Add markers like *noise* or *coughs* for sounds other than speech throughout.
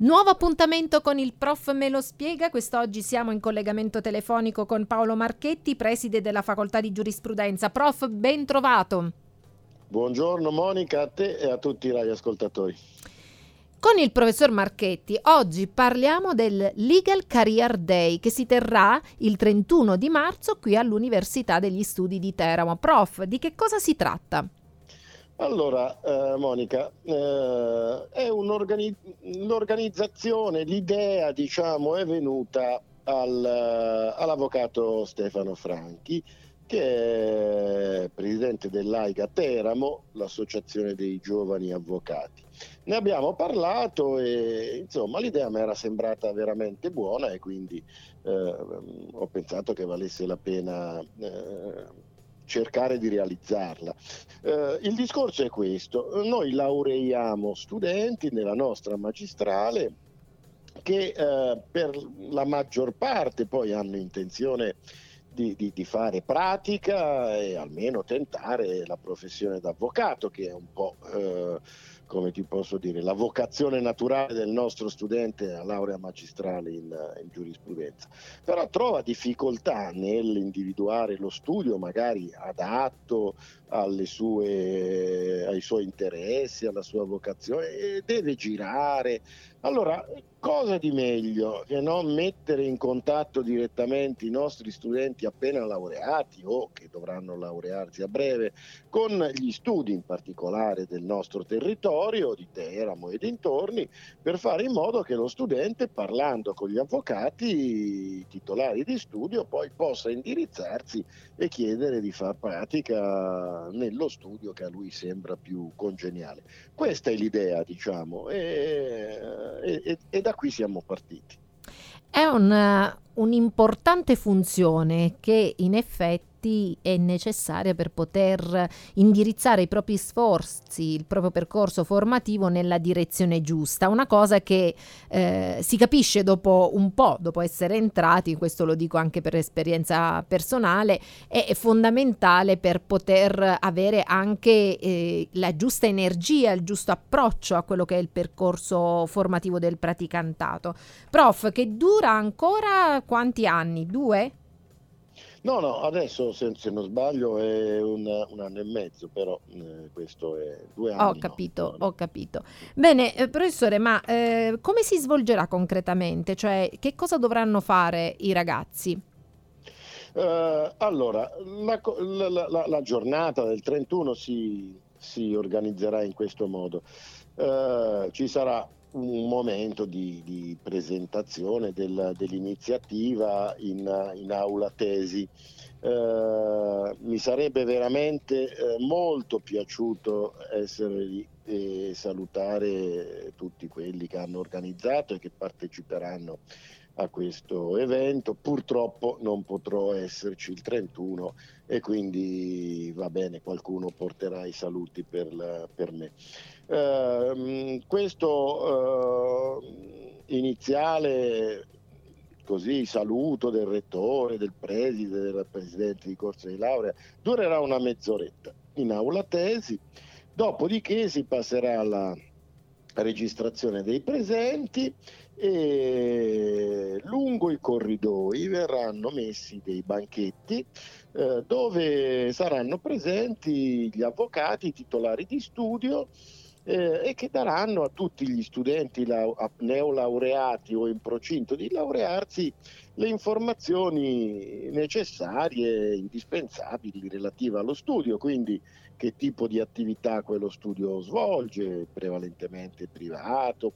Nuovo appuntamento con il prof me lo spiega. Quest'oggi siamo in collegamento telefonico con Paolo Marchetti, preside della facoltà di giurisprudenza. Prof, ben trovato. Buongiorno Monica, a te e a tutti i radioascoltatori. Con il professor Marchetti oggi parliamo del Legal Career Day che si terrà il 31 di marzo qui all'Università degli Studi di Teramo. Prof, di che cosa si tratta? Allora, eh, Monica, eh, è un'organizzazione, l'idea diciamo è venuta al, all'avvocato Stefano Franchi, che è presidente dell'AIGA Teramo, l'associazione dei giovani avvocati. Ne abbiamo parlato e insomma l'idea mi era sembrata veramente buona e quindi eh, ho pensato che valesse la pena eh, cercare di realizzarla. Eh, il discorso è questo, noi laureiamo studenti nella nostra magistrale che eh, per la maggior parte poi hanno intenzione di, di, di, fare pratica e almeno tentare la professione d'avvocato che è un po' eh, come ti posso dire, la vocazione naturale del nostro studente a laurea magistrale in, in, giurisprudenza, però trova difficoltà nell'individuare lo studio magari adatto sue, ai suoi interessi, alla sua vocazione, deve girare. Allora, cosa di meglio che non mettere in contatto direttamente i nostri studenti appena laureati o che dovranno laurearsi a breve con gli studi in particolare del nostro territorio, di Teramo e dintorni, per fare in modo che lo studente, parlando con gli avvocati titolari di studio, poi possa indirizzarsi e chiedere di far pratica nello studio che a lui sembra più congeniale. Questa è l'idea, diciamo, e, e, e da qui siamo partiti. È un, un'importante funzione che in effetti effetti è necessaria per poter indirizzare i propri sforzi, il proprio percorso formativo nella direzione giusta. Una cosa che eh, si capisce dopo un po', dopo essere entrati, questo lo dico anche per esperienza personale, è fondamentale per poter avere anche eh, la giusta energia, il giusto approccio a quello che è il percorso formativo del praticantato. Prof, che dura ancora quanti anni? Due? No, no, adesso se, se non sbaglio è un, un, anno e mezzo, però eh, questo è due anni. Ho capito, no, ho capito. Bene, eh, professore, ma eh, come si svolgerà concretamente? Cioè, che cosa dovranno fare i ragazzi? Uh, allora, la, la, la, la, giornata del 31 si, si organizzerà in questo modo. Uh, ci sarà un momento di, di presentazione del, dell'iniziativa in, in, aula tesi. Eh, mi sarebbe veramente eh, molto piaciuto essere lì e salutare tutti quelli che hanno organizzato e che parteciperanno a questo evento. Purtroppo non potrò esserci il 31 e quindi va bene, qualcuno porterà i saluti per, la, per me. Uh, questo uh, iniziale così saluto del rettore, del preside, del presidente di corso di laurea durerà una mezz'oretta in aula tesi, dopodiché si passerà alla registrazione dei presenti e lungo i corridoi verranno messi dei banchetti eh, dove saranno presenti gli avvocati titolari di studio eh, e che daranno a tutti gli studenti lau- neolaureati o in procinto di laurearsi le informazioni necessarie, indispensabili relative allo studio, quindi che tipo di attività quello studio svolge, prevalentemente privato,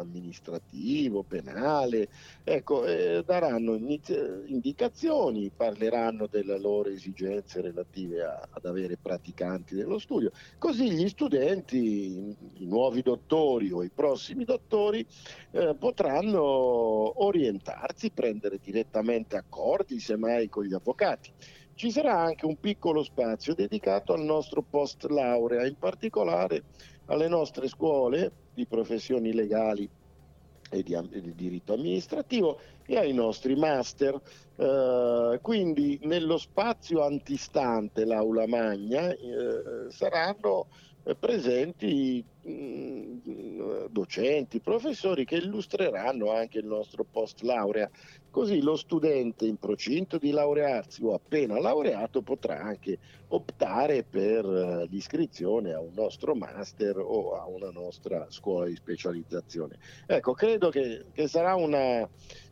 amministrativo, penale, ecco, eh, daranno indicazioni, parleranno delle loro esigenze relative a, ad avere praticanti dello studio, così gli studenti, i nuovi dottori o i prossimi dottori eh, potranno orientarsi, prendere direttamente accordi, semmai con gli avvocati. Ci sarà anche un piccolo spazio dedicato al nostro post laurea, in particolare alle nostre scuole di professioni legali e di, di diritto amministrativo e ai nostri master. Eh, quindi nello spazio antistante l'aula magna eh, saranno presenti mh, mm, docenti, professori che illustreranno anche il nostro post laurea. Così lo studente in procinto di laurearsi o appena laureato potrà anche optare per eh, l'iscrizione a un nostro master o a una nostra scuola di specializzazione. Ecco, credo che, che sarà una,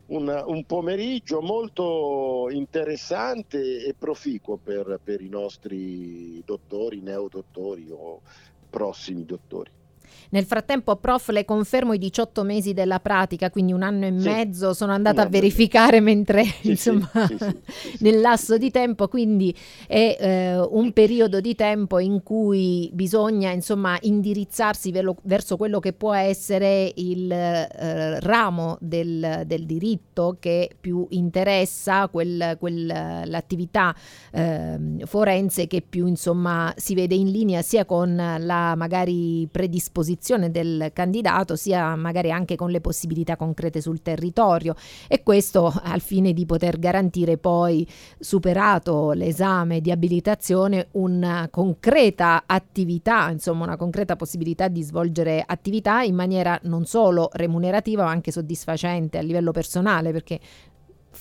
un, un, pomeriggio molto interessante e proficuo per, per i nostri dottori, neodottori o prossimi dottori. Nel frattempo, prof, le confermo i 18 mesi della pratica, quindi un anno e sì. mezzo, sono andata a verificare mentre, sì, insomma, sì, nel lasso di tempo, quindi è eh, un periodo di tempo in cui bisogna, insomma, indirizzarsi velo- verso quello che può essere il eh, ramo del, del, diritto che più interessa quel, quel, l'attività eh, forense che più, insomma, si vede in linea sia con la magari predisposizione posizione del candidato sia magari anche con le possibilità concrete sul territorio. E questo al fine di poter garantire poi superato l'esame di abilitazione una concreta attività, insomma una concreta possibilità di svolgere attività in maniera non solo remunerativa ma anche soddisfacente a livello personale perché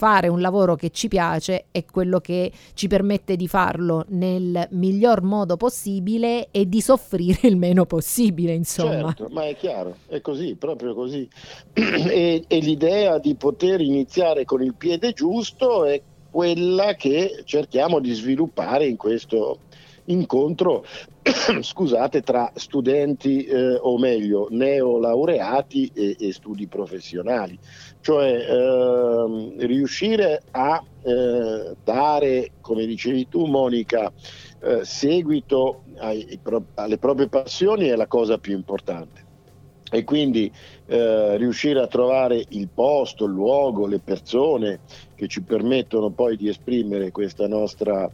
fare un lavoro che ci piace è quello che ci permette di farlo nel miglior modo possibile e di soffrire il meno possibile, insomma. Certo, ma è chiaro, è così, proprio così. *clears throat* e, e l'idea di poter iniziare con il piede giusto è quella che cerchiamo di sviluppare in questo incontro *coughs* scusate, tra studenti eh, o meglio neolaureati e, e studi professionali, cioè eh, riuscire a eh, dare, come dicevi tu Monica, eh, seguito ai, alle proprie passioni è la cosa più importante. E quindi eh, riuscire a trovare il posto, il luogo, le persone che ci permettono poi di esprimere questa nostra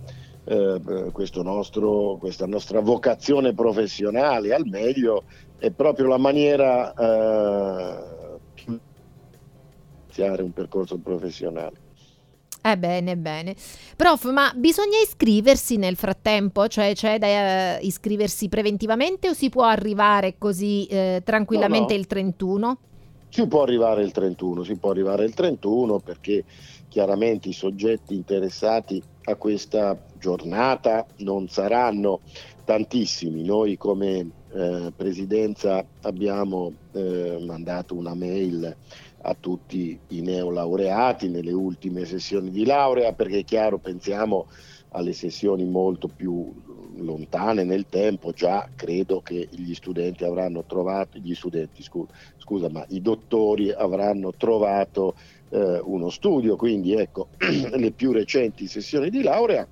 nostro, questa nostra vocazione professionale al meglio è proprio la maniera eh, di iniziare un percorso professionale. Eh bene, bene. Prof, ma bisogna iscriversi nel frattempo? Cioè c'è da uh, iscriversi preventivamente o si può arrivare così eh, tranquillamente no, no. il 31? Si può arrivare il 31, si può arrivare il 31 perché chiaramente i soggetti interessati a questa giornata non saranno tantissimi. Noi come eh, presidenza abbiamo eh, mandato una mail a tutti i neolaureati nelle ultime sessioni di laurea perché è chiaro pensiamo alle sessioni molto più lontane nel tempo, già credo che gli studenti avranno trovato, gli studenti scusa, scusa ma i dottori avranno trovato eh, uno studio, quindi ecco *clears throat* le più recenti sessioni di laurea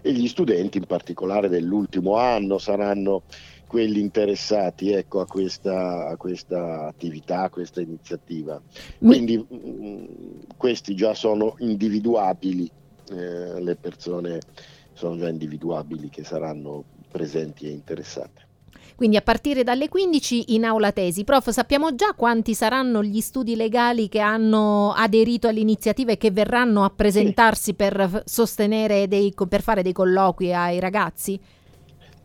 e gli studenti in particolare dell'ultimo anno saranno quelli interessati ecco, a, questa, a, questa, attività, a questa iniziativa. Quindi mh, mm, questi già sono individuabili, eh, le persone sono già individuabili che saranno presenti e interessate. Quindi a partire dalle 15 in aula tesi. Prof, sappiamo già quanti saranno gli studi legali che hanno aderito all'iniziativa e che verranno a presentarsi sì. per sostenere dei, per fare dei colloqui ai ragazzi?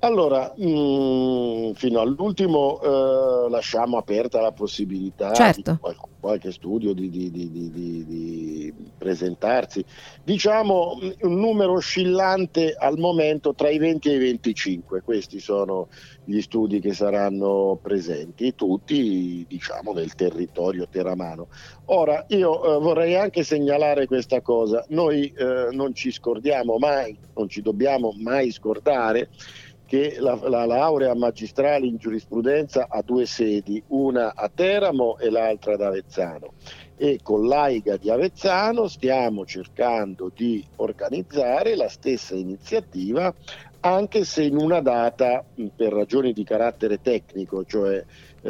Allora, mh, mm, fino all'ultimo eh, lasciamo aperta la possibilità certo. di qualche, qualche studio di, di, di, di, presentarsi. Diciamo mm, un numero oscillante al momento tra i 20 e i 25, questi sono gli studi che saranno presenti, tutti diciamo del territorio teramano. Ora, io eh, vorrei anche segnalare questa cosa, noi eh, non ci scordiamo mai, non ci dobbiamo mai scordare che la, la, laurea magistrale in giurisprudenza ha due sedi, una a Teramo e l'altra ad Avezzano. E con l'AIGA di Avezzano stiamo cercando di organizzare la stessa iniziativa anche se in una data per ragioni di carattere tecnico, cioè eh,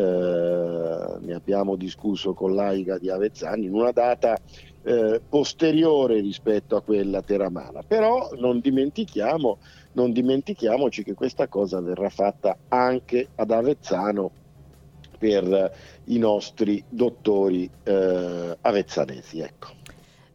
ne abbiamo discusso con l'AIGA di Avezzano, in una data eh, posteriore rispetto a quella teramana. Però non dimentichiamo non dimentichiamoci che questa cosa verrà fatta anche ad Avezzano per i nostri dottori eh, avezzanesi. Ecco.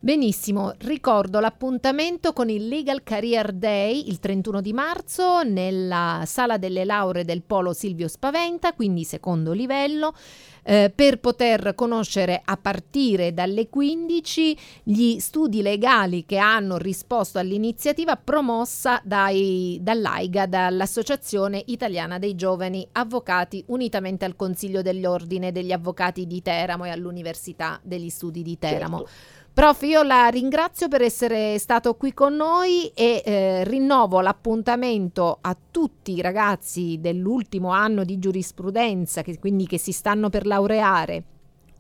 Benissimo, ricordo l'appuntamento con il Legal Career Day il 31 di marzo nella sala delle lauree del Polo Silvio Spaventa, quindi secondo livello, eh, per poter conoscere a partire dalle 15 gli studi legali che hanno risposto all'iniziativa promossa dai, dall'AIGA, dall'Associazione Italiana dei Giovani Avvocati, unitamente al Consiglio dell'Ordine degli Avvocati di Teramo e all'Università degli Studi di Teramo. Certo. Prof, io la ringrazio per essere stato qui con noi e eh, rinnovo l'appuntamento a tutti i ragazzi dell'ultimo anno di giurisprudenza, che, quindi che si stanno per laureare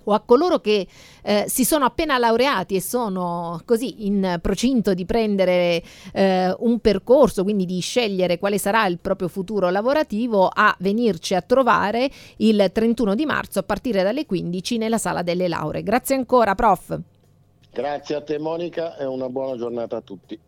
o a coloro che eh, si sono appena laureati e sono così in procinto di prendere eh, un percorso, quindi di scegliere quale sarà il proprio futuro lavorativo, a venirci a trovare il 31 di marzo a partire dalle 15 nella sala delle lauree. Grazie ancora, prof. Grazie a te Monica e una buona giornata a tutti.